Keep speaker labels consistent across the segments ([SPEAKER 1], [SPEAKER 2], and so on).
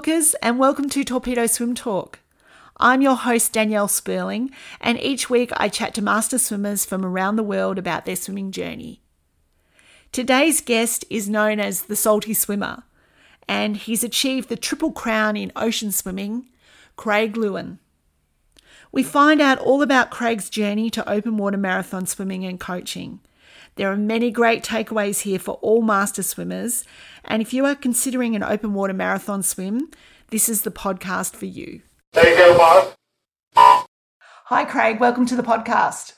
[SPEAKER 1] Talkers, and welcome to Torpedo Swim Talk. I'm your host, Danielle Sperling, and each week I chat to master swimmers from around the world about their swimming journey. Today's guest is known as the Salty Swimmer, and he's achieved the triple crown in ocean swimming, Craig Lewin. We find out all about Craig's journey to open water marathon swimming and coaching. There are many great takeaways here for all master swimmers, and if you are considering an open water marathon swim, this is the podcast for you.
[SPEAKER 2] There you go, boss.
[SPEAKER 1] Hi, Craig. Welcome to the podcast.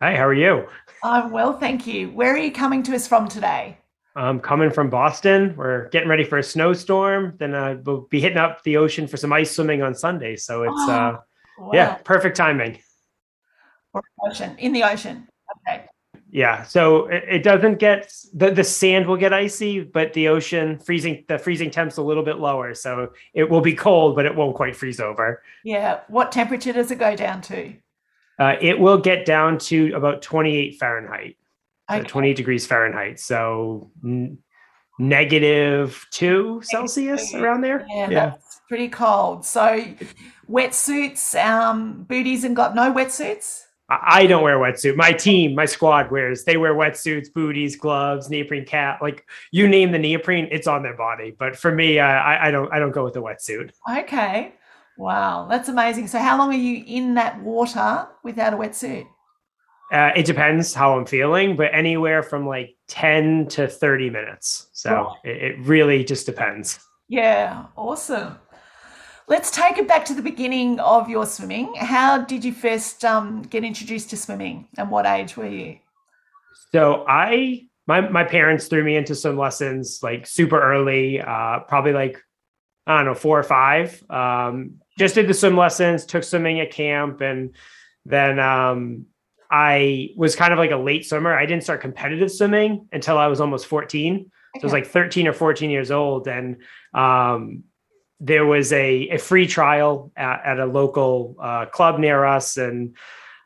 [SPEAKER 3] Hey, how are you?
[SPEAKER 1] I'm well, thank you. Where are you coming to us from today?
[SPEAKER 3] I'm coming from Boston. We're getting ready for a snowstorm. Then uh, we'll be hitting up the ocean for some ice swimming on Sunday. So it's
[SPEAKER 1] Oh,
[SPEAKER 3] uh,
[SPEAKER 1] Wow.
[SPEAKER 3] yeah, perfect timing.
[SPEAKER 1] Ocean in the ocean. Okay.
[SPEAKER 3] Yeah, so it, it doesn't get the the sand will get icy, but the ocean freezing the freezing temp's a little bit lower, so it will be cold, but it won't quite freeze over.
[SPEAKER 1] Yeah. What temperature does it go down to?
[SPEAKER 3] Uh, it will get down to about 28 Fahrenheit, so 28 degrees Fahrenheit, so n- negative two Celsius around there.
[SPEAKER 1] Yeah, that's pretty cold. So, wetsuits, um, booties, and got no wetsuits.
[SPEAKER 3] I don't wear a wetsuit. My team, my squad wears. They wear wetsuits, booties, gloves, neoprene cap. Like you name the neoprene, it's on their body. But for me, uh, I, I don't. I don't go with a wetsuit.
[SPEAKER 1] Okay. Wow, that's amazing. So, how long are you in that water without a wetsuit?
[SPEAKER 3] Uh, it depends how I'm feeling, but anywhere from like ten to thirty minutes. So it, it really just depends.
[SPEAKER 1] Yeah, awesome. Let's take it back to the beginning of your swimming. How did you first um, get introduced to swimming, and what age were you?
[SPEAKER 3] So I my my parents threw me into some lessons like super early, uh, probably like I don't know four or five. Um, just did the swim lessons, took swimming at camp, and then um, I was kind of like a late swimmer. I didn't start competitive swimming until I was almost fourteen. So I was like 13 or 14 years old. And um, there was a, a free trial at, at a local uh, club near us. And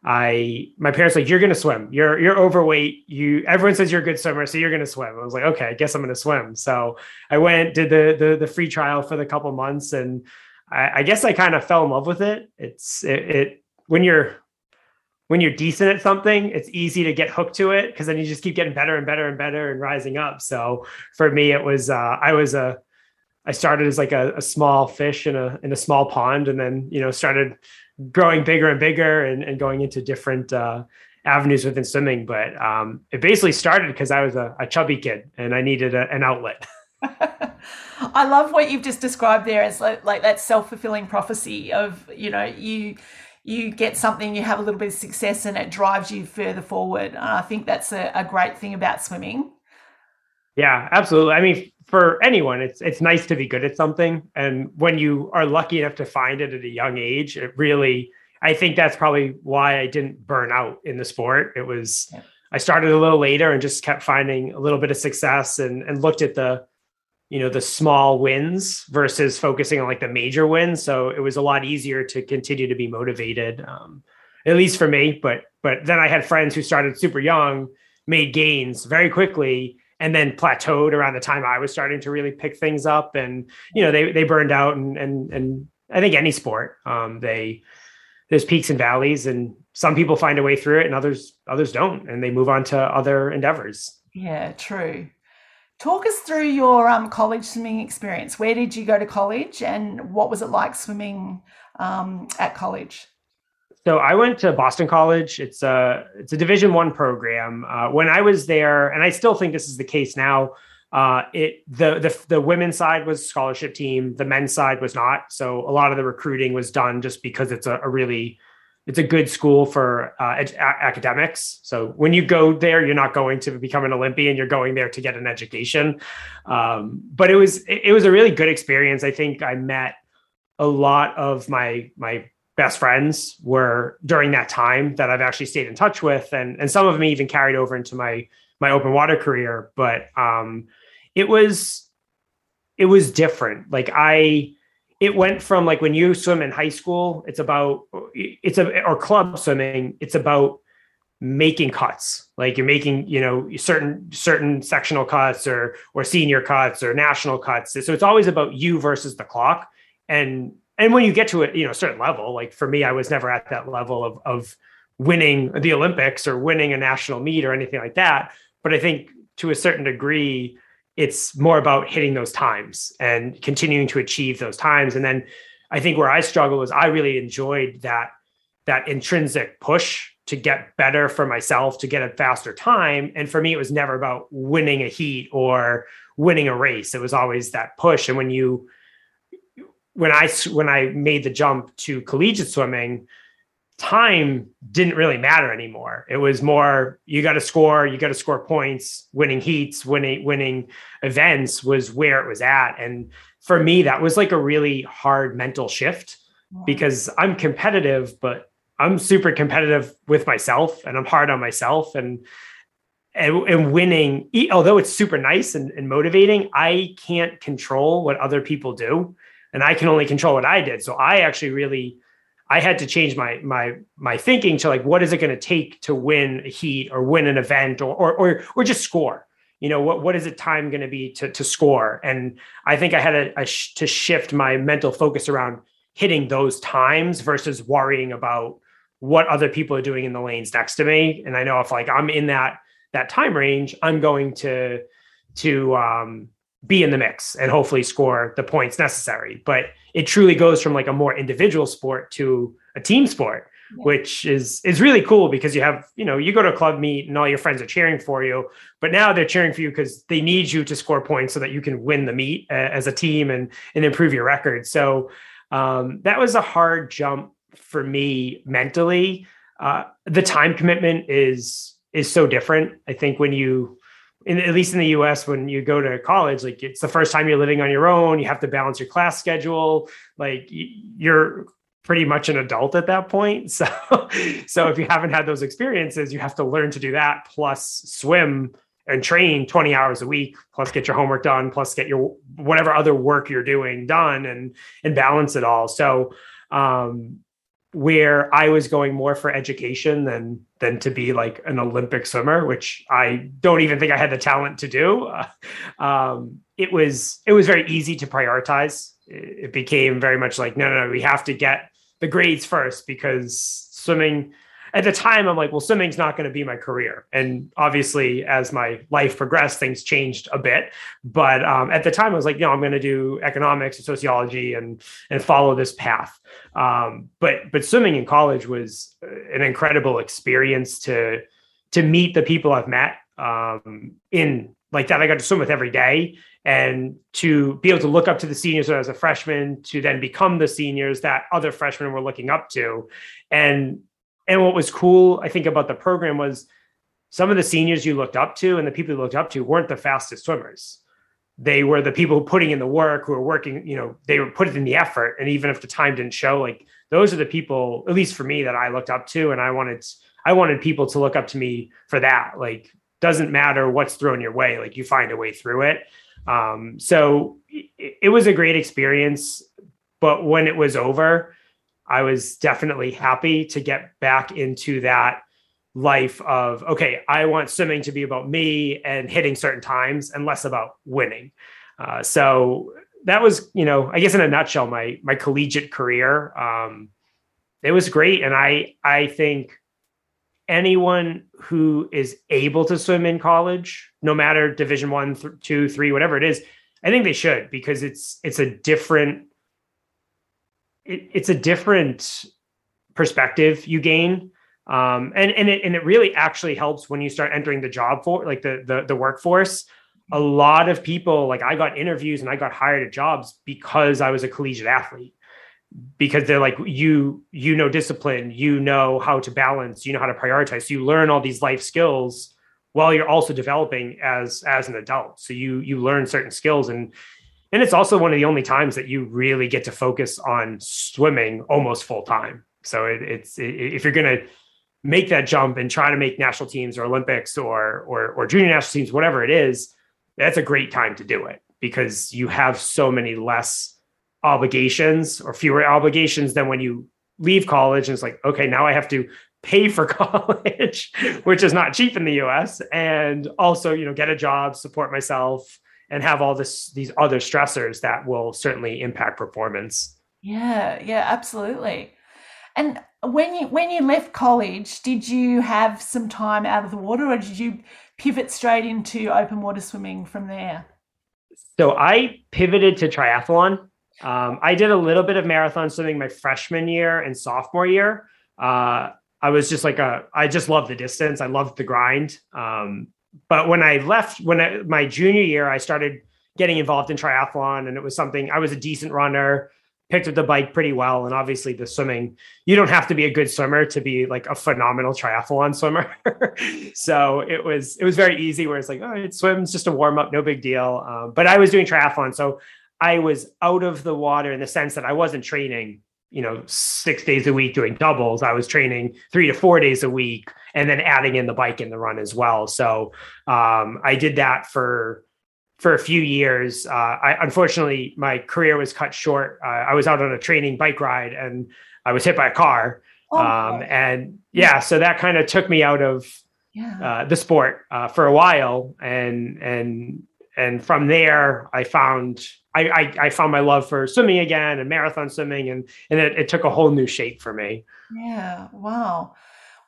[SPEAKER 3] I, my parents like, you're to swim. You're, you're overweight. You, everyone says you're a good swimmer. So you're to swim. I was like, okay, I guess I'm to swim. So I went, did the, the, the free trial for the couple months. And I, I guess I kind of fell in love with it. It's it, it when you're, when you're decent at something, it's easy to get hooked to it because then you just keep getting better and better and better and rising up. So for me, it was uh, I was a I started as like a, a small fish in a in a small pond, and then you know started growing bigger and bigger and, and going into different uh, avenues within swimming. But um, it basically started because I was a, a chubby kid and I needed a, an outlet.
[SPEAKER 1] I love what you've just described there as like, like that self-fulfilling prophecy of, you know, you you get something, you have a little bit of success and it drives you further forward. And I think that's a, a great thing about swimming.
[SPEAKER 3] Yeah, absolutely. I mean, for anyone, it's it's nice to be good at something, and when you are lucky enough to find it at a young age, it really. I think that's probably why I didn't burn out in the sport. It was
[SPEAKER 1] Yeah.
[SPEAKER 3] I started a little later and just kept finding a little bit of success and and looked at the you know the small wins versus focusing on like the major wins. So it was a lot easier to continue to be motivated, um, at least for me. But but then I had friends who started super young, made gains very quickly, and then plateaued around the time I was starting to really pick things up. And you know they they burned out, and and and I think any sport um, they there's peaks and valleys, and some people find a way through it, and others others don't, and they move on to other endeavors.
[SPEAKER 1] Yeah, true. Talk us through your um, college swimming experience. Where did you go to college and what was it like swimming um, at college?
[SPEAKER 3] So I went to Boston College. It's a it's a Division One program. Uh, when I was there, and I still think this is the case now. Uh, it the the the women's side was scholarship team. The men's side was not. So a lot of the recruiting was done just because it's a, a really it's a good school for uh, ed- academics. So when you go there, you're not going to become an Olympian. You're going there to get an education. Um, but it was it, it was a really good experience. I think I met a lot of my my best friends were during that time that I've actually stayed in touch with, and and some of them even carried over into my my open water career. But um, it was it was different. Like I, it went from like when you swim in high school, it's about it's a or club swimming, it's about making cuts like you're making you know certain certain sectional cuts or or senior cuts or national cuts so it's always about you versus the clock and and when you get to a you know certain level like for me i was never at that level of of winning the olympics or winning a national meet or anything like that. But i think to a certain degree it's more about hitting those times and continuing to achieve those times. And then i think where i struggle is i really enjoyed that that intrinsic push to get better for myself to get a faster time. And for me it was never about winning a heat or winning a race. It was always that push. And when you when i when i made the jump to collegiate swimming time didn't really matter anymore. It was more you got to score you got to score points winning heats winning winning events was where it was at. And for me that was like a really hard mental shift because i'm competitive but I'm super competitive with myself and I'm hard on myself. And and, and winning, although it's super nice and, and motivating, I can't control what other people do. And I can only control what I did. So I actually really I had to change my my my thinking to like what is it going to take to win a heat or win an event or or or, or just score? You know what what is the time going to be to to score? And i think i had a, a sh- to shift my mental focus around hitting those times versus worrying about what other people are doing in the lanes next to me. And i know if like i'm in that that time range i'm going to to um be in the mix and hopefully score the points necessary but it truly goes from like a more individual sport to a team sport yeah. which is is really cool because you have you know you go to a club meet and all your friends are cheering for you but now they're cheering for you because they need you to score points so that you can win the meet uh, as a team and and improve your record so um, that was a hard jump for me mentally, uh, the time commitment is is so different. I think when you, in, at least in the U.S., when you go to college, like it's the first time you're living on your own. You have to balance your class schedule. Like you're pretty much an adult at that point. So, so if you haven't had those experiences, you have to learn to do that. Plus, swim and train 20 hours a week plus get your homework done plus get your whatever other work you're doing done and and balance it all so um where I was going more for education than than to be like an Olympic swimmer, which I don't even think I had the talent to do. um, it was it was very easy to prioritize. It became very much like no, no, no, we have to get the grades first because swimming at the time i'm like well swimming's not going to be my career. And obviously as my life progressed things changed a bit. But um, at the time i was like you know, i'm going to do economics and sociology and and follow this path. Um, but but swimming in college was an incredible experience to to meet the people i've met um, in like that i got to swim with every day and to be able to look up to the seniors as a freshman to then become the seniors that other freshmen were looking up to. And and what was cool, I think, about the program was some of the seniors you looked up to and the people you looked up to weren't the fastest swimmers. They were the people putting in the work, who were working, you know, they were putting in the effort. And even if the time didn't show, like those are the people, at least for me, that I looked up to. And I wanted, I wanted people to look up to me for that. Like, doesn't matter what's thrown your way, like you find a way through it. Um, so it, it was a great experience. But when it was over, I was definitely happy to get back into that life of okay i want swimming to be about me and hitting certain times and less about winning. Uh, so that was you know i guess in a nutshell my my collegiate career. Um, it was great. And i i think anyone who is able to swim in college no matter division one th- two three whatever it is i think they should because it's it's a different it, it's a different perspective you gain um, and and it, and it really actually helps when you start entering the job for like the, the the workforce. A lot of people like i got interviews and i got hired at jobs because i was a collegiate athlete because they're like you you know discipline you know how to balance you know how to prioritize so you learn all these life skills while you're also developing as as an adult. So you you learn certain skills and and it's also one of the only times that you really get to focus on swimming almost full time. So it, it's it, if you're going to make that jump and try to make national teams or Olympics or, or or junior national teams, whatever it is, that's a great time to do it because you have so many less obligations or fewer obligations than when you leave college and it's like okay now i have to pay for college, which is not cheap in the US, and also, you know, get a job, support myself, and have all this these other stressors that will certainly impact performance.
[SPEAKER 1] Yeah, yeah, absolutely. And when you when you left college, did you have some time out of the water or did you pivot straight into open water swimming from there?
[SPEAKER 3] So I pivoted to triathlon. Um, I did a little bit of marathon swimming my freshman year and sophomore year. Uh, I was just like a, I just loved the distance. I loved the grind. Um, but when I left, when I, my junior year, I started getting involved in triathlon, and it was something I was a decent runner picked up the bike pretty well. And obviously the swimming, you don't have to be a good swimmer to be like a phenomenal triathlon swimmer. so it was, it was very easy where it's like, oh, it swims just a warm up, no big deal. Um, but I was doing triathlon. So I was out of the water in the sense that I wasn't training, you know, six days a week doing doubles. I was training three to four days a week and then adding in the bike and the run as well. So um, I did that for for a few years. Uh, I unfortunately my career was cut short. Uh, I was out on a training bike ride and I was hit by a car. Oh, um, and yeah, so that kind of took me out of yeah. uh, the sport uh, for a while, and and and from there I found I, I, I found my love for swimming again and marathon swimming, and and it, it took a whole new shape for me.
[SPEAKER 1] Yeah, wow.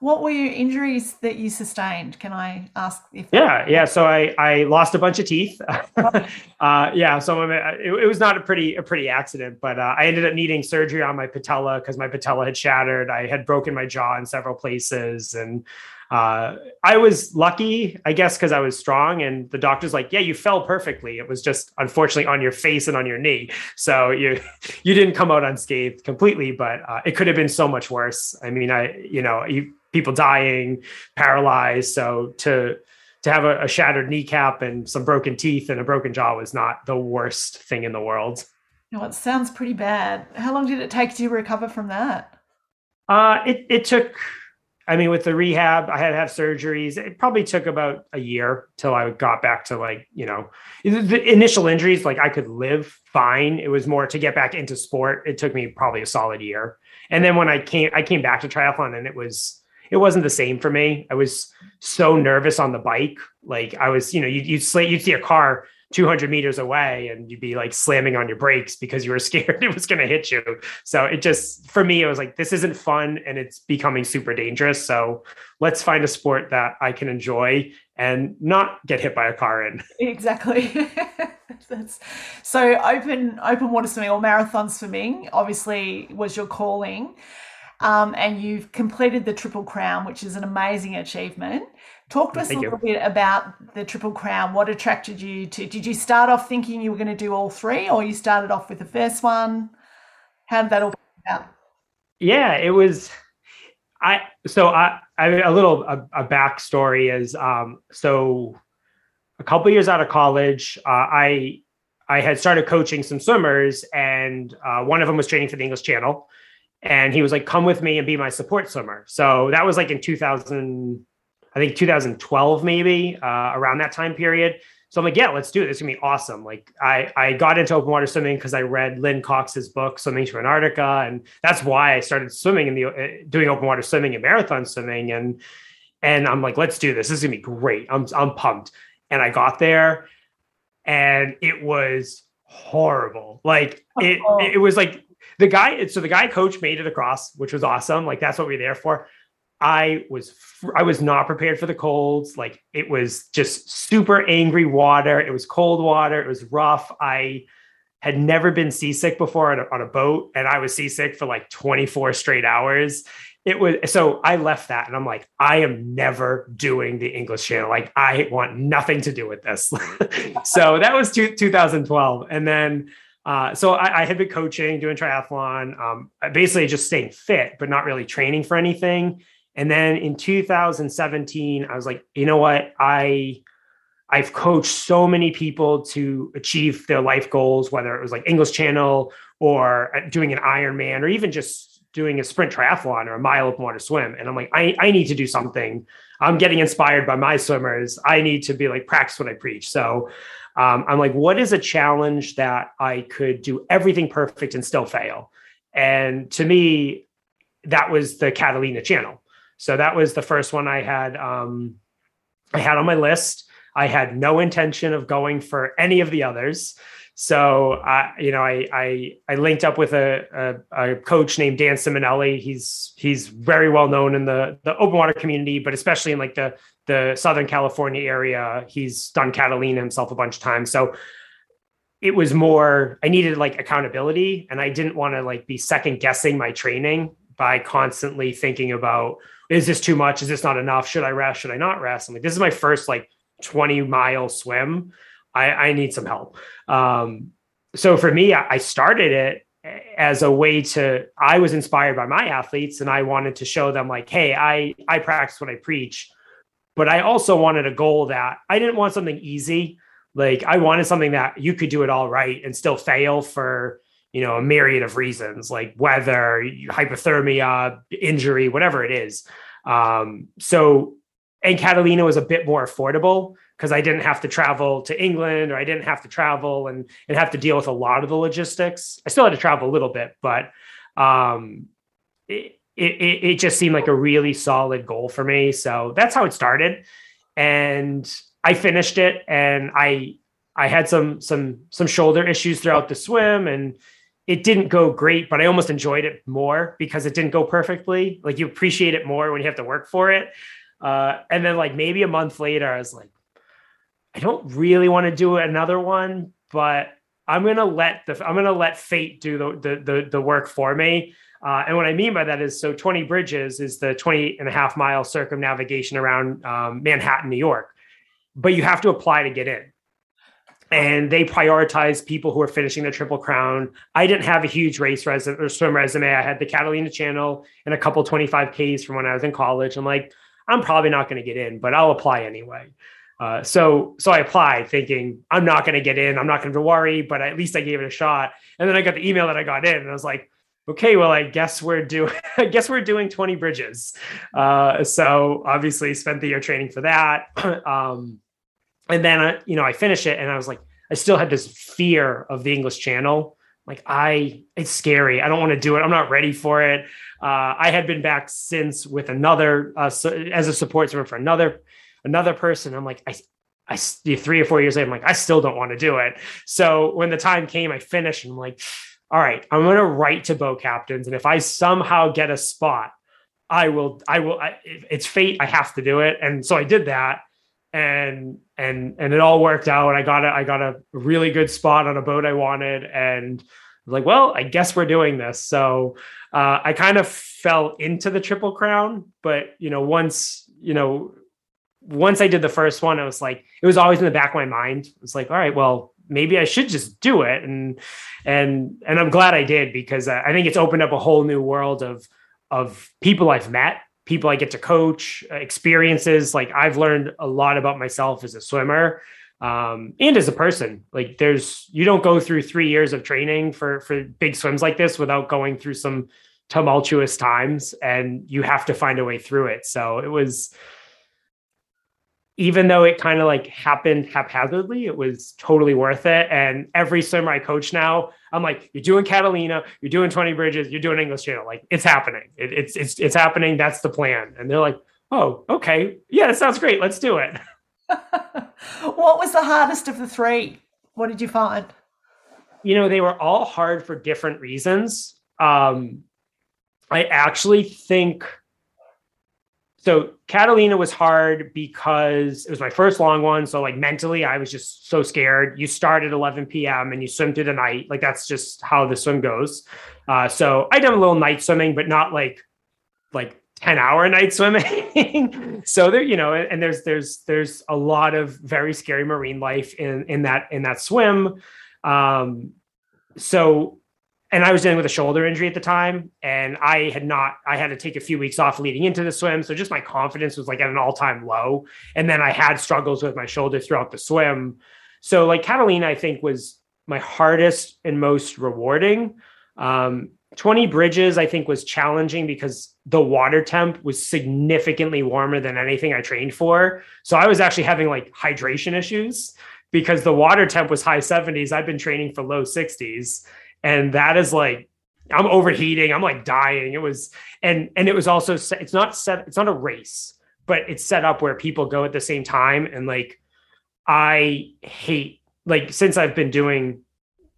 [SPEAKER 1] What were your injuries that you sustained? Can I ask if?
[SPEAKER 3] Yeah, yeah. So I I lost a bunch of teeth. uh, yeah, so it, it, was not a pretty a pretty accident, but uh, I ended up needing surgery on my patella because my patella had shattered. I had broken my jaw in several places, and uh, I was lucky, I guess, because I was strong. And the doctor's like, "Yeah, you fell perfectly. It was just unfortunately on your face and on your knee, so you you didn't come out unscathed completely, but uh, it could have been so much worse. I mean, I you know you people dying, paralyzed. So to to have a, a, shattered kneecap and some broken teeth and a broken jaw was not the worst thing in the world.
[SPEAKER 1] No, it sounds pretty bad. How long did it take to recover from that?
[SPEAKER 3] Uh, it it took. I mean, with the rehab, I had to have surgeries. It probably took about a year till I got back to like you know the initial injuries. Like I could live fine. It was more to get back into sport. It took me probably a solid year. And then when I came, I came back to triathlon, and it was it wasn't the same for me. I was so nervous on the bike. Like I was, you know, you, you'd, you'd see a car 200 meters away and you'd be like slamming on your brakes because you were scared it was going to hit you. So it just, for me, it was like, this isn't fun and it's becoming super dangerous. So let's find a sport that I can enjoy and not get hit by a car in.
[SPEAKER 1] Exactly. That's, so open open water swimming or marathon swimming obviously was your calling um, and you've completed the Triple Crown, which is an amazing achievement. Talk to us Thank a little you. bit about the Triple Crown. What attracted you to? Did you start off thinking you were going to do all three, or you started off with the first one? How did that all come out?
[SPEAKER 3] Yeah, it was. I so I, I a little a, a backstory is um so a couple years out of college, uh, I I had started coaching some swimmers, and uh, one of them was training for the English Channel and he was like, "Come with me and be my support swimmer." So that was like in 2000, I think 2012 maybe uh, around that time period. So I'm like, "Yeah, let's do it. It's gonna be awesome." Like I I got into open water swimming because I read Lynne Cox's book, Swimming to Antarctica, and that's why I started swimming in the uh, doing open water swimming and marathon swimming. And and I'm like, "Let's do this. This is gonna be great." I'm I'm pumped. And I got there, and it was horrible. Like it, it was like the guy, so the guy coach made it across, which was awesome. Like that's what we are there for. I was I was not prepared for the colds. Like it was just super angry water. It was cold water. It was rough. I had never been seasick before on a, on a boat, and I was seasick for like 24 straight hours. It was so I left that, and I'm like, I am never doing the English Channel. Like I want nothing to do with this. so that was two, 2012, and then uh, so I, I, had been coaching, doing triathlon, um, basically just staying fit, but not really training for anything. And then in 2017, I was like, you know what? I I've coached so many people to achieve their life goals, whether it was like English Channel or uh, doing an Ironman or even just doing a sprint triathlon or a mile open water swim. And I'm like, I, I need to do something. I'm getting inspired by my swimmers. I need to be like practice what I preach. So um, I'm like, what is a challenge that I could do everything perfect and still fail? And to me, that was the Catalina channel. So that was the first one I had um, I had on my list. I had no intention of going for any of the others. So I, you know, I I, I linked up with a, a, a coach named Dan Simonelli. He's he's very well known in the the open water community, but especially in like the the Southern California area. He's done Catalina himself a bunch of times. So it was more I needed like accountability, and I didn't want to like be second guessing my training by constantly thinking about is this too much? Is this not enough? Should I rest? Should I not rest? I'm like, this is my first like 20 mile swim. I, I need some help. Um, so for me, I started it as a way to i was inspired by my athletes and i wanted to show them like hey i i practice what i preach but i also wanted a goal that i didn't want something easy like i wanted something that you could do it all right and still fail for you know a myriad of reasons like weather hypothermia injury whatever it is um so and catalina was a bit more affordable because I didn't have to travel to England or I didn't have to travel and, and have to deal with a lot of the logistics. I still had to travel a little bit, but um, it, it, it just seemed like a really solid goal for me. So that's how it started. And I finished it and I I had some some some shoulder issues throughout the swim and it didn't go great, but I almost enjoyed it more because it didn't go perfectly. Like you appreciate it more when you have to work for it. Uh, and then like maybe a month later, I was like, I don't really want to do another one, but I'm gonna let the I'm gonna let fate do the the the, the work for me. Uh, and what I mean by that is so 20 bridges is the 20 and a half mile circumnavigation around um, Manhattan, New York, but you have to apply to get in. And they prioritize people who are finishing the Triple Crown. I didn't have a huge race resume or swim resume. I had the Catalina Channel and a couple 25Ks from when I was in college. I'm like, I'm probably not going to get in, but I'll apply anyway. Uh, so so I applied thinking I'm not going to get in. I'm not going to worry, but at least I gave it a shot. And then I got the email that I got in, and I was like, okay, well, I guess we're doing I guess we're doing 20 bridges. Uh, so obviously spent the year training for that. um, and then I, you know, I finished it, and I was like, I still had this fear of the English Channel. Like I, it's scary. I don't want to do it. I'm not ready for it. Uh, I had been back since with another uh, as a support swimmer for another another person. I'm like, I, I, three or four years later, I'm like, I still don't want to do it. So when the time came, I finished and I'm like, all right, I'm going to write to boat captains. And if I somehow get a spot, I will, I will, I, it's fate. I have to do it. And so I did that and, and, and it all worked out. I got a, I got a really good spot on a boat I wanted. And like, well, I guess we're doing this. So uh, I kind of fell into the triple crown, but you know, once, you know, once I did the first one, I was like, it was always in the back of my mind. It's like, all right, well, maybe I should just do it, and and and I'm glad I did because I think it's opened up a whole new world of of people I've met, people I get to coach, uh, experiences. Like I've learned a lot about myself as a swimmer um, and as a person. Like there's you don't go through three years of training for for big swims like this without going through some tumultuous times, and you have to find a way through it. So it was even though it kind of like happened haphazardly, it was totally worth it. And every swimmer I coach now, I'm like, you're doing Catalina, you're doing 20 bridges, you're doing English Channel. Like it's happening. It, it's it's it's happening. That's the plan. And they're like, oh, okay, yeah, that sounds great. Let's do it.
[SPEAKER 1] what was the hardest of the three? What did you find?
[SPEAKER 3] You know, they were all hard for different reasons. Um, I actually think so Catalina was hard because it was my first long one. So like mentally, I was just so scared. You start at 11 p.m. and you swim through the night. Like that's just how the swim goes. Uh, so I done a little night swimming, but not like like 10 hour night swimming. so there, you know, and there's there's there's a lot of very scary marine life in in that in that swim. Um, so and I was dealing with a shoulder injury at the time, and I had not. I had to take a few weeks off leading into the swim, so just my confidence was like at an all-time low. And then I had struggles with my shoulder throughout the swim. So like Catalina, I think was my hardest and most rewarding. Um, 20 bridges, I think, was challenging because the water temp was significantly warmer than anything I trained for. So I was actually having like hydration issues because the water temp was high 70s. I've been training for low 60s and that is like I'm overheating. I'm like dying. It was, and and it was also set, it's not set. It's not a race, but it's set up where people go at the same time. And like, I hate like since I've been doing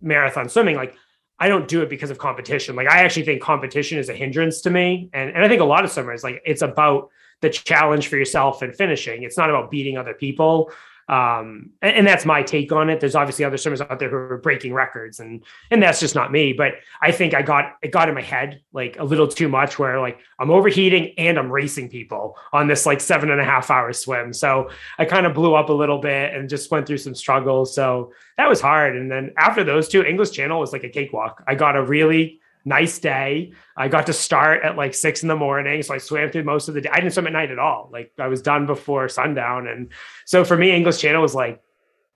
[SPEAKER 3] marathon swimming, like I don't do it because of competition. Like I actually think competition is a hindrance to me, and and I think a lot of swimmers like it's about the challenge for yourself and finishing. It's not about beating other people um and, and, that's my take on it. There's obviously other swimmers out there who are breaking records and and that's just not me but i think i got it got in my head like a little too much where like i'm overheating and i'm racing people on this like seven and a half hour swim. So i kind of blew up a little bit and just went through some struggles. So that was hard. And then after those two english channel was like a cakewalk. I got a really nice day. I got to start at like six in the morning. So I swam through most of the day. I didn't swim at night at all. Like I was done before sundown. And so for me, English Channel was like,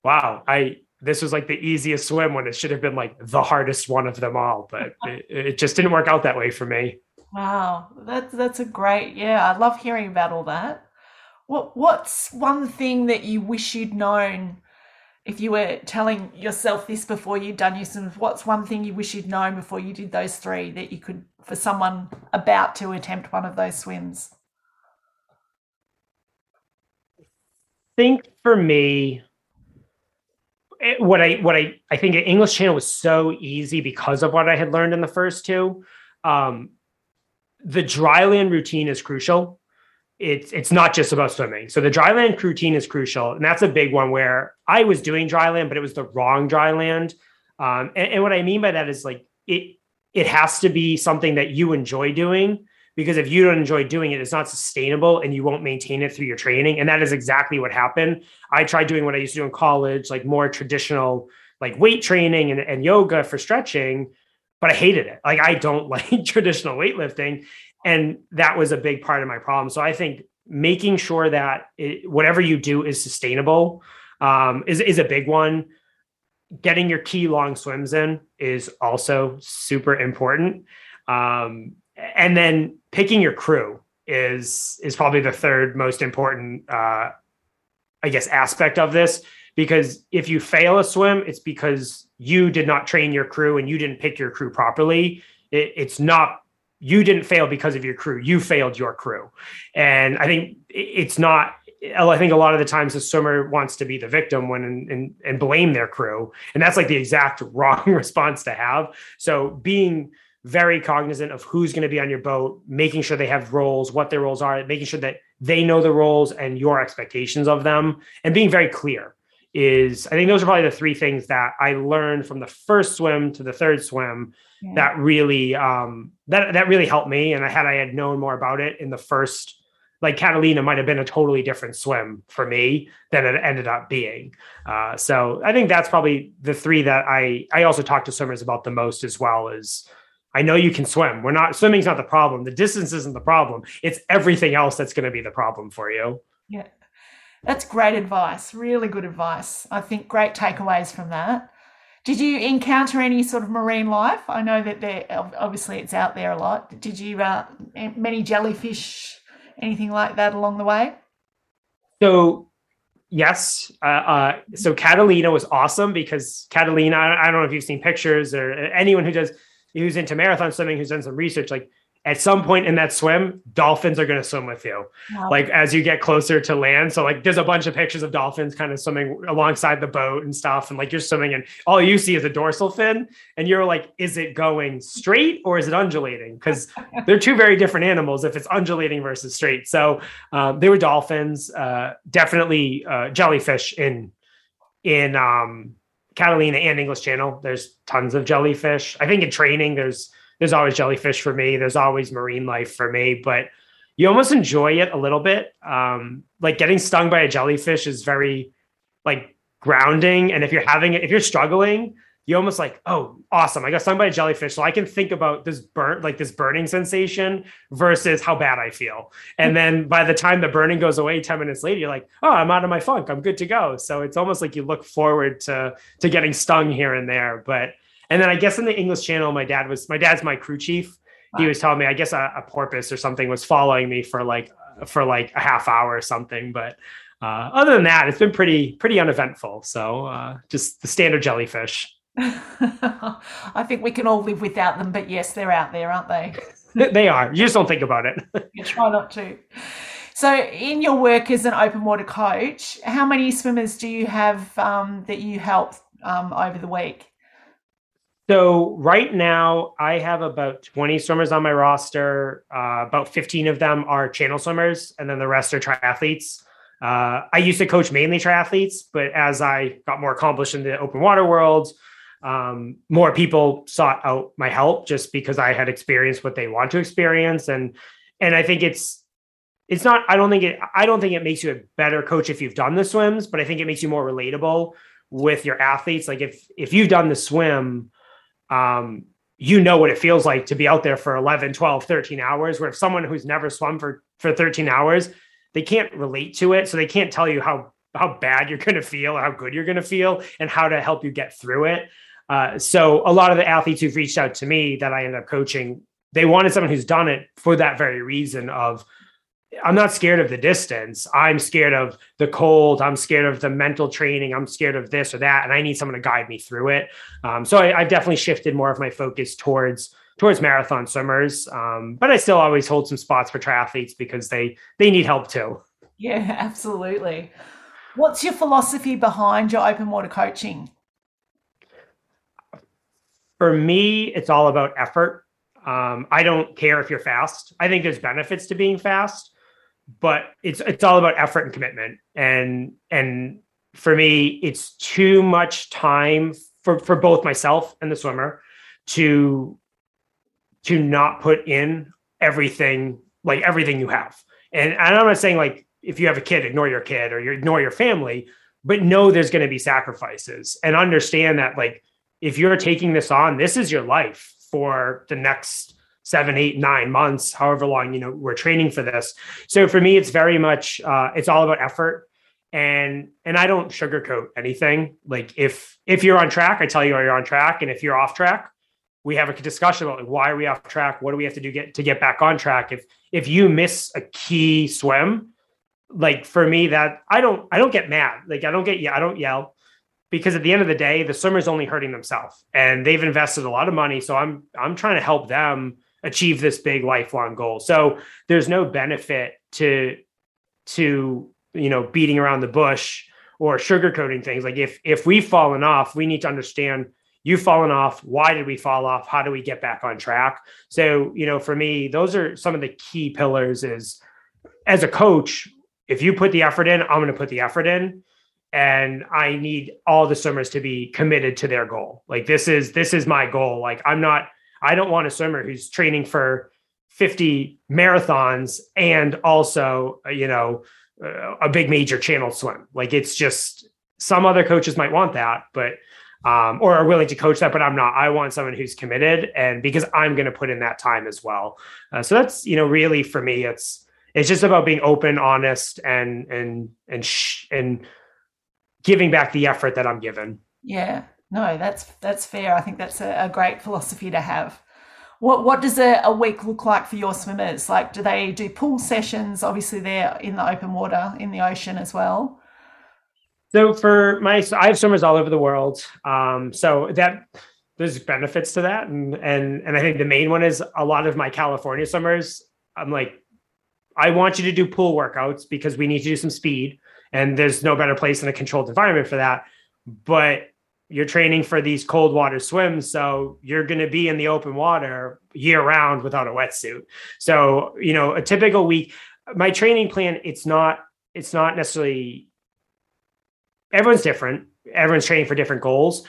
[SPEAKER 3] wow, I this was like the easiest swim when it should have been like the hardest one of them all. But it, it just didn't work out that way for me.
[SPEAKER 1] Wow. That's that's a great yeah. I love hearing about all that. What what's one thing that you wish you'd known if you were telling yourself this before you'd done your swims, what's one thing you wish you'd known before you did those three that you could for someone about to attempt one of those swims?
[SPEAKER 3] I think for me, it, what I what I I think English Channel was so easy because of what I had learned in the first two. Um, the dryland routine is crucial it's it's not just about swimming. So the dryland routine is crucial, and that's a big one where I was doing dryland, but it was the wrong dryland. Um, and, and what I mean by that is like it it has to be something that you enjoy doing because if you don't enjoy doing it, it's not sustainable and you won't maintain it through your training. And that is exactly what happened. I tried doing what I used to do in college, like more traditional, like weight training and, and yoga for stretching, but I hated it. Like I don't like traditional weightlifting and that was a big part of my problem. So i think making sure that it, whatever you do is sustainable um, is, is a big one. Getting your key long swims in is also super important. Um, and then picking your crew is is probably the third most important uh, i guess aspect of this. Because if you fail a swim it's because you did not train your crew and you didn't pick your crew properly. It, it's not you didn't fail because of your crew. You failed your crew. And I think it's not, I think a lot of the times the swimmer wants to be the victim when and, and, and blame their crew. And that's like the exact wrong response to have. So being very cognizant of who's going to be on your boat, making sure they have roles, what their roles are, making sure that they know the roles and your expectations of them, and being very clear is I think those are probably the three things that I learned from the first swim to the third swim yeah. that really um, that that really helped me. And I had I had known more about it in the first, like Catalina might have been a totally different swim for me than it ended up being. Uh, so I think that's probably the three that I I also talk to swimmers about the most as well as I know you can swim. We're not swimming's not the problem. The distance isn't the problem. It's everything else that's going to be the problem for you.
[SPEAKER 1] Yeah. That's great advice. Really good advice. I think great takeaways from that. Did you encounter any sort of marine life? I know that there obviously it's out there a lot. Did you uh, many jellyfish, anything like that along the way?
[SPEAKER 3] So yes, uh, uh, so Catalina was awesome because Catalina. I don't know if you've seen pictures or anyone who does who's into marathon swimming who's done some research. Like at some point in that swim, dolphins are going to swim with you. Wow. Like as you get closer to land. So like there's a bunch of pictures of dolphins kind of swimming alongside the boat and stuff. And like you're swimming and all you see is a dorsal fin. And you're like, is it going straight or is it undulating? Because they're two very different animals if it's undulating versus straight. So um, there were dolphins, uh, definitely uh, jellyfish in in um, Catalina and English Channel. There's tons of jellyfish. I think in training there's there's always jellyfish for me. There's always marine life for me, but you almost enjoy it a little bit. Um, like getting stung by a jellyfish is very like grounding. And if you're having it, if you're struggling, you almost like, oh, awesome. I got stung by a jellyfish. So I can think about this burn, like this burning sensation versus how bad I feel. And then by the time the burning goes away 10 minutes later, you're like, oh, I'm out of my funk. I'm good to go. So it's almost like you look forward to to getting stung here and there. But and then I guess in the English channel, my dad was my dad's my crew chief. Wow. He was telling me, I guess a, a, porpoise or something was following me for like for like a half hour or something. But uh, other than that, it's been pretty pretty uneventful. So uh, just the standard jellyfish.
[SPEAKER 1] I think we can all live without them, but yes, they're out there, aren't they?
[SPEAKER 3] they are. You just don't think about it.
[SPEAKER 1] you try not to. So, in your work as an open water coach, how many swimmers do you have um, that you help um, over the week?
[SPEAKER 3] So right now, I have about 20 swimmers on my roster. Uh, about 15 of them are channel swimmers, and then the rest are triathletes. Uh, I used to coach mainly triathletes, but as I got more accomplished in the open water world, um, more people sought out my help just because I had experienced what they want to experience, and and I think it's it's not. I don't think it. I don't think it makes you a better coach if you've done the swims, but I think it makes you more relatable with your athletes. Like if if you've done the swim um, you know what it feels like to be out there for 11 12 13 hours where if someone who's never swum for for 13 hours they can't relate to it. So they can't tell you how how bad you're going to feel how good you're going to feel and how to help you get through it. Uh, so a lot of the athletes who've reached out to me that i end up coaching they wanted someone who's done it for that very reason of I'm not scared of the distance. I'm scared of the cold. I'm scared of the mental training. I'm scared of this or that, and I need someone to guide me through it. Um, so I, have definitely shifted more of my focus towards towards marathon swimmers, um, but I still always hold some spots for triathletes because they they need help too.
[SPEAKER 1] Yeah, absolutely. What's your philosophy behind your open water coaching?
[SPEAKER 3] For me, it's all about effort. Um, I don't care if you're fast. I think there's benefits to being fast but it's it's all about effort and commitment. And and for me it's too much time for for both myself and the swimmer to to not put in everything like everything you have. And, and i'm not saying like if you have a kid ignore your kid or you ignore your family but know there's going to be sacrifices and understand that like if you're taking this on this is your life for the next seven, eight, nine months, however long you know we're training for this. So for me, it's very much uh, it's all about effort, and and I don't sugarcoat anything. Like if if you're on track, I tell you you're on track, and if you're off track, we have a discussion about like why are we off track? What do we have to do get to get back on track? If if you miss a key swim, like for me, that I don't I don't get mad. Like I don't get yeah I don't yell because at the end of the day, the swimmer's only hurting themselves, and they've invested a lot of money. So I'm I'm trying to help them achieve this big lifelong goal. So there's no benefit to to you know beating around the bush or sugarcoating things. Like if if we've fallen off, we need to understand you've fallen off. Why did we fall off? How do we get back on track? So you know, for me, those are some of the key pillars. Is as a coach, if you put the effort in, I'm going to put the effort in and i need all the swimmers to be committed to their goal like this is this is my goal like i'm not I don't want a swimmer who's training for 50 marathons and also, uh, you know, uh, a big major channel swim. Like it's just some other coaches might want that, but um, or are willing to coach that, but I'm not. I want someone who's committed, and because I'm going to put in that time as well. Uh, so that's you know really for me, it's it's just about being open, honest, and and and sh- and giving back the effort that I'm given.
[SPEAKER 1] Yeah, no, that's that's fair. I think that's a, a great philosophy to have. What what does a, a, week look like for your swimmers? Like, do they do pool sessions? Obviously, they're in the open water in the ocean as well.
[SPEAKER 3] So for my, I have swimmers all over the world. Um, so that there's benefits to that, and and and I think the main one is a lot of my California swimmers. I'm like, I want you to do pool workouts because we need to do some speed, and there's no better place in a controlled environment for that. But you're training for these cold water swims so you're going to be in the open water year round without a wetsuit. So you know a typical week my training plan it's not it's not necessarily everyone's different. Everyone's training for different goals.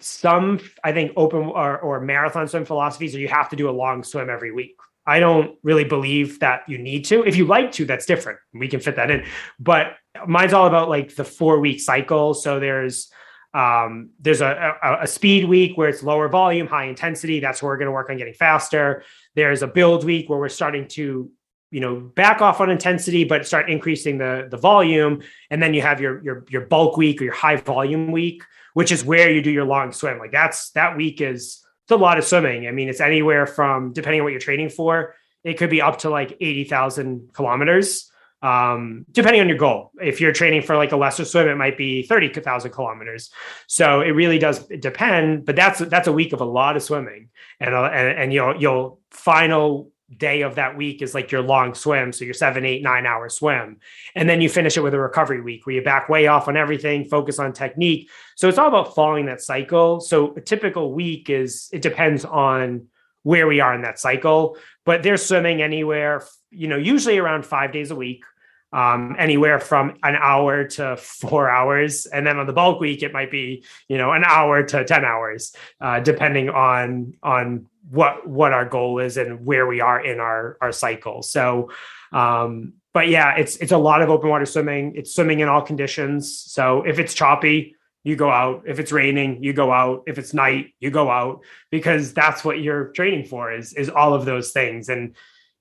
[SPEAKER 3] Some i think open or, or marathon swim philosophies are you have to do a long swim every week. I don't really believe that you need to. If you like to that's different. We can fit that in. But mine's all about like the four week cycle. So there's um, there's a, a, a, speed week where it's lower volume, high intensity. That's where we're going to work on getting faster. There's a build week where we're starting to, you know, back off on intensity, but start increasing the the volume. And then you have your your your bulk week or your high volume week, which is where you do your long swim. Like that's that week is it's a lot of swimming. I mean, it's anywhere from depending on what you're training for, it could be up to like eighty thousand kilometers um, depending on your goal. If you're training for like a lesser swim, it might be 30,000 kilometers. So it really does depend, but that's, that's a week of a lot of swimming and, uh, and, and you'll, you'll final day of that week is like your long swim. So your seven, eight, nine hour swim. And then you finish it with a recovery week where you back way off on everything, focus on technique. So it's all about following that cycle. So a typical week is, it depends on where we are in that cycle, but they're swimming anywhere, you know, usually around five days a week um, anywhere from an hour to four hours. And then on the bulk week, it might be, you know, an hour to 10 hours, uh, depending on, on what, what our goal is and where we are in our, our cycle. So, um, but yeah, it's, it's a lot of open water swimming. It's swimming in all conditions. So if it's choppy, you go out. If it's raining, you go out. If it's night, you go out because that's what you're training for is, is all of those things. And,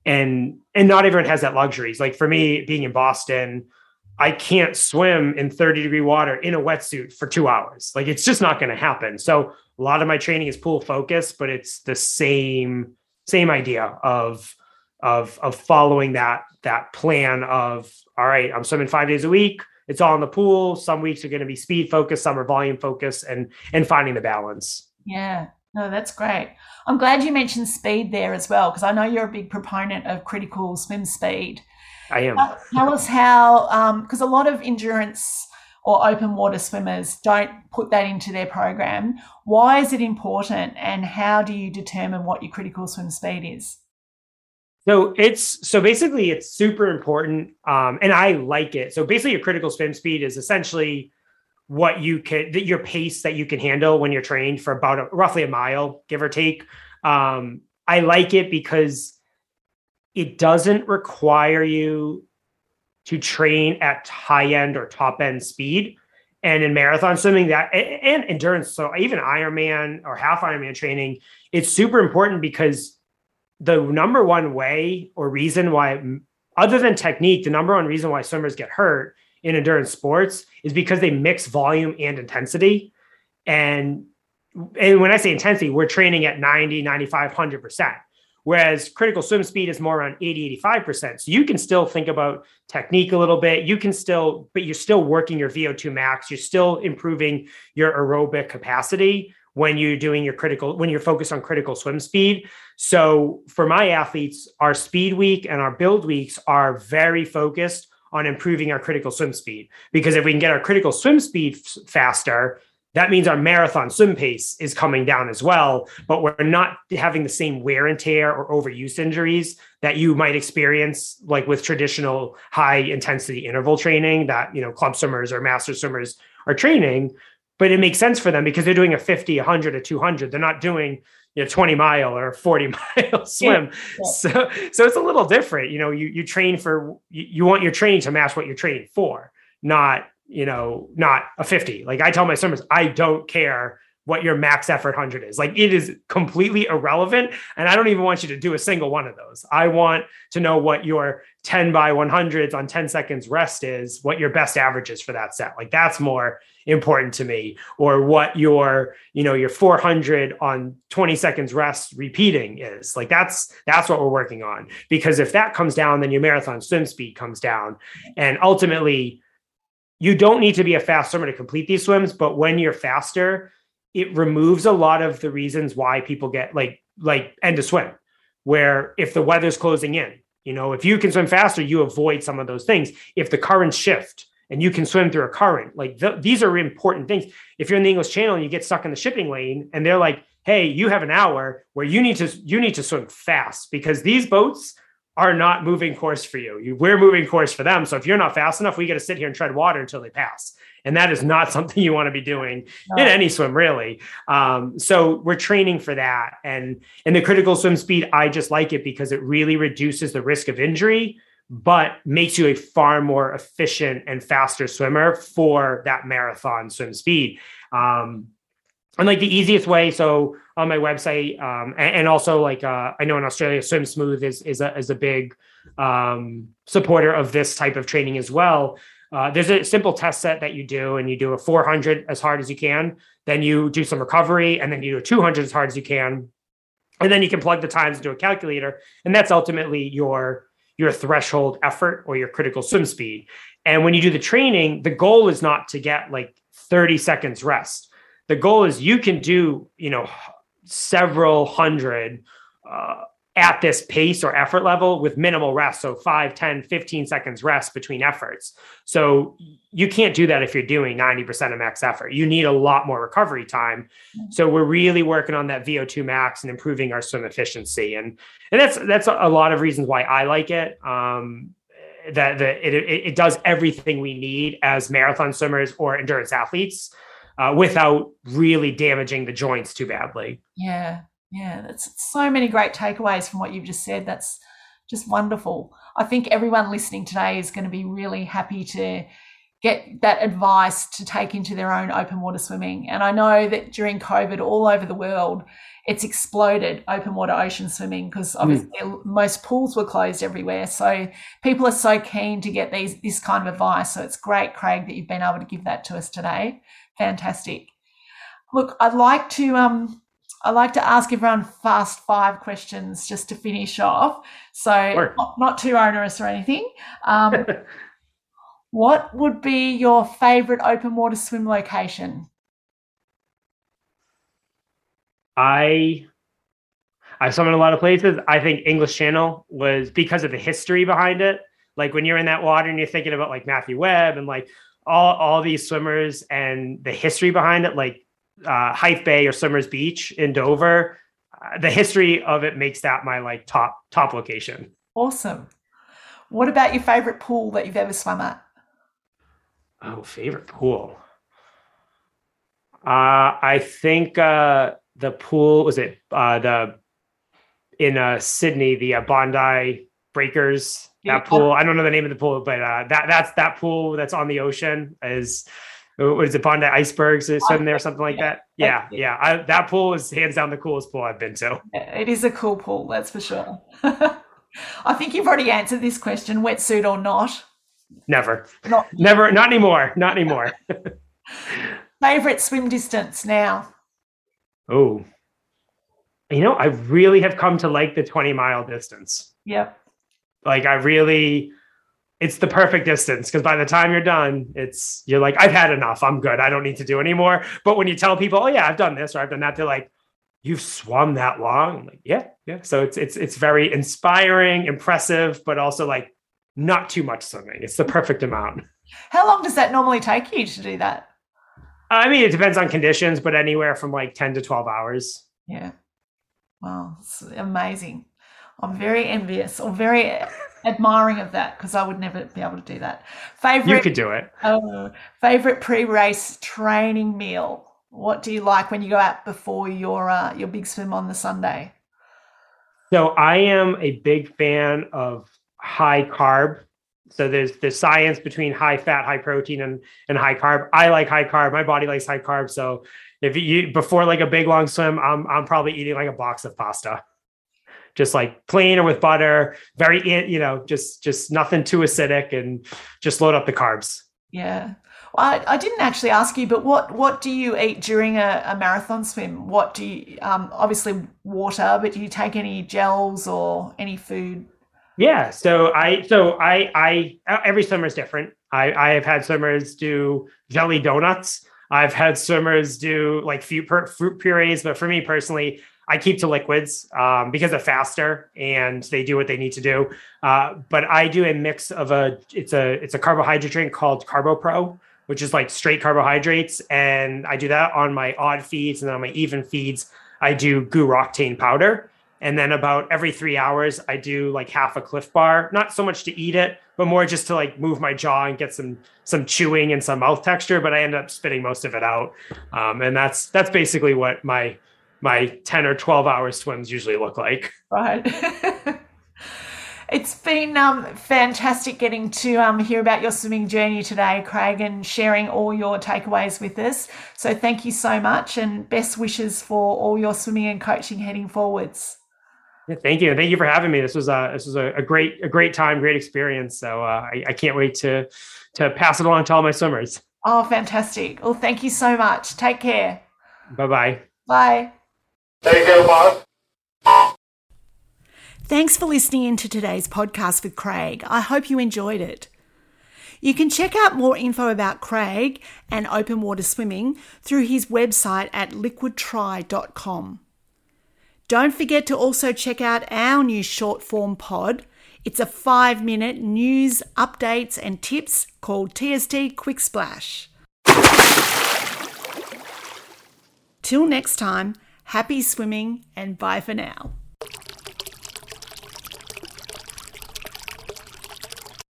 [SPEAKER 3] and and not everyone has that luxuries like for me being in boston i can't swim in 30 degree water in a wetsuit for two hours. Like it's just not going to happen. So a lot of my training is pool focused but it's the same same idea of of of following that that plan of all right i'm swimming five days a week. It's all in the pool. Some weeks are going to be speed focused some are volume focused and and finding the balance.
[SPEAKER 1] Yeah no, that's great. I'm glad you mentioned speed there as well, because I know you're a big proponent of critical swim speed.
[SPEAKER 3] I am.
[SPEAKER 1] Tell us how, because um, a lot of endurance or open water swimmers don't put that into their program. Why is it important, and how do you determine what your critical swim speed is?
[SPEAKER 3] So it's so basically it's super important, um, and I like it. So basically, your critical swim speed is essentially what you can your pace that you can handle when you're trained for about a, roughly a mile give or take. Um, i like it because it doesn't require you to train at high end or top end speed. And in marathon swimming that and endurance so even ironman or half ironman training it's super important because the number one way or reason why other than technique the number one reason why swimmers get hurt in endurance sports is because they mix volume and intensity. And and when I say intensity, we're training at 90, 95, 100%. Whereas critical swim speed is more around 80, 85%. So you can still think about technique a little bit. You can still, but you're still working your VO2 max. You're still improving your aerobic capacity when you're doing your critical, when you're focused on critical swim speed. So for my athletes, our speed week and our build weeks are very focused on improving our critical swim speed. Because if we can get our critical swim speed f- faster, that means our marathon swim pace is coming down as well, but we're not having the same wear and tear or overuse injuries that you might experience like with traditional high intensity interval training that, you know, club swimmers or master swimmers are training. But it makes sense for them because they're doing a 50, 100, or 200. They're not doing you know 20 mile or 40 mile swim. yeah, yeah. so so it's a little different. You know you you train for you, you want your training to match what you're training for not you know not a 50 like i tell my swimmers i don't care what your max effort 100 is. Like it is completely irrelevant and i don't even want you to do a single one of those. I want to know what your 10 by 100s on 10 seconds rest is what your best average is for that set. Like that's more important to me or what your you know your 400 on 20 seconds rest repeating is. Like that's that's what we're working on. Because if that comes down then your marathon swim speed comes down. And ultimately you don't need to be a fast swimmer to complete these swims but when you're faster it removes a lot of the reasons why people get like like end to swim where if the weather's closing in you know if you can swim faster you avoid some of those things. If the currents shift and you can swim through a current. Like th- these are important things. If you're in the English Channel and you get stuck in the shipping lane, and they're like, "Hey, you have an hour where you need to you need to swim fast because these boats are not moving course for you. you we're moving course for them. So if you're not fast enough, we got to sit here and tread water until they pass." And that is not something you want to be doing no. in any swim, really. Um, so we're training for that, and in the critical swim speed, I just like it because it really reduces the risk of injury but makes you a far more efficient and faster swimmer for that marathon swim speed. Um, and like the easiest way, so on my website, um, and, and, also like uh, I know in Australia, Swim Smooth is is a is a big um, supporter of this type of training as well. Uh, there's a simple test set that you do, and you do a 400 as hard as you can. Then you do some recovery, and then you do a 200 as hard as you can, and then you can plug the times into a calculator, and that's ultimately your your threshold effort or your critical swim speed. And when you do the training, the goal is not to get like 30 seconds rest. The goal is you can do, you know, several hundred uh, at this pace or effort level with minimal rest. So 5 10 15 seconds rest between efforts. So you can't do that if you're doing 90% of max effort. You need a lot more recovery time. So we're really working on that vo2 max and improving our swim efficiency. And and that's that's a lot of reasons why i like it. Um that the, it, it, it does everything we need as marathon swimmers or endurance athletes uh, without really damaging the joints too badly.
[SPEAKER 1] Yeah yeah, that's so many great takeaways from what you've just said. That's just wonderful. I think everyone listening today is going to be really happy to get that advice to take into their own open water swimming. And I know that during COVID, all over the world, it's exploded open water ocean swimming because hmm. obviously mm. most pools were closed everywhere. So people are so keen to get these this kind of advice. So it's great, Craig, that you've been able to give that to us today. Fantastic. Look, I'd like to um, I like to ask everyone fast five questions just to finish off. So sure. not, not, too onerous or anything. Um, what would be your favorite open water swim location?
[SPEAKER 3] I I swum in a lot of places. I think English Channel was because of the history behind it. Like when you're in that water and you're thinking about like Matthew Webb and like all all these swimmers and the history behind it, like uh, Hythe Bay or Summers Beach in Dover. Uh, the history of it makes that my like top top location.
[SPEAKER 1] Awesome. What about your favorite pool that you've ever swum at?
[SPEAKER 3] Oh, favorite pool. Uh, I think uh, the pool was it uh, the in uh, Sydney the uh, Bondi Breakers that pool. I don't know the name of the pool, but uh, that that's that pool that's on the ocean is what is it, Bondi Icebergs or something there, something like that? Yeah, yeah. I, that pool is hands down the coolest pool I've been to.
[SPEAKER 1] It is a cool pool, that's for sure. I think you've already answered this question: wetsuit or not?
[SPEAKER 3] Never, not never, not anymore, not anymore.
[SPEAKER 1] Favorite swim distance now?
[SPEAKER 3] Oh, you know, I really have come to like the twenty mile distance.
[SPEAKER 1] Yep.
[SPEAKER 3] Like I really it's the perfect distance because by the time you're done, it's you're like, I've had enough. I'm good. I don't need to do anymore. But when you tell people, oh yeah, I've done this or I've done that, they're like, you've swum that long. I'm like, yeah, yeah. So it's it's it's very inspiring, impressive, but also like not too much swimming. It's the perfect amount.
[SPEAKER 1] How long does that normally take you to do that?
[SPEAKER 3] I mean, it depends on conditions, but anywhere from like 10 to 12 hours.
[SPEAKER 1] Yeah. Wow, it's amazing. I'm very envious or very admiring of that because I would never be able to do that.
[SPEAKER 3] Favorite You could do it.
[SPEAKER 1] Uh, favorite pre-race training meal. What do you like when you go out before your uh, your big swim on the Sunday?
[SPEAKER 3] So I am a big fan of high carb. So there's the science between high fat, high protein, and and high carb. I like high carb. My body likes high carb. So if you before like a big long swim, I'm I'm probably eating like a box of pasta just like plain or with butter, very, you know, just, just nothing too acidic and just load up the carbs.
[SPEAKER 1] Yeah. Well, I, I didn't actually ask you, but what, what do you eat during a, a marathon swim? What do you, um, obviously water, but do you take any gels or any food?
[SPEAKER 3] Yeah. So I, so I, I, every summer is different. I, I have had swimmers do jelly donuts. I've had swimmers do like fruit, fruit purees, but for me personally, I keep to liquids um, because they're faster and they do what they need to do. Uh, but I do a mix of a it's a it's a carbohydrate drink called CarboPro, which is like straight carbohydrates, and I do that on my odd feeds and then on my even feeds I do Roctane powder. And then about every three hours, I do like half a Clif Bar. Not so much to eat it, but more just to like move my jaw and get some some chewing and some mouth texture. But I end up spitting most of it out, um, and that's that's basically what my my 10 or 12 hour swims usually look like.
[SPEAKER 1] Right. it's been um, fantastic getting to um, hear about your swimming journey today, Craig, and sharing all your takeaways with us. So thank you so much and best wishes for all your swimming and coaching heading forwards.
[SPEAKER 3] Yeah, thank you. Thank you for having me. This was a, this was a, a great, a great time, great experience. So uh, I, I can't wait to, to pass it along to all my swimmers.
[SPEAKER 1] Oh, fantastic. Well, thank you so much. Take care.
[SPEAKER 3] Bye-bye.
[SPEAKER 1] Bye.
[SPEAKER 2] Take care, boss.
[SPEAKER 1] Thanks for listening in to today's podcast with Craig. I hope you enjoyed it. You can check out more info about Craig and open water swimming through his website at liquidtri.com. Don't forget to also check out our new short form pod. It's a five minute news, updates, and tips called TST Quick Splash. Till next time, happy swimming and bye for now.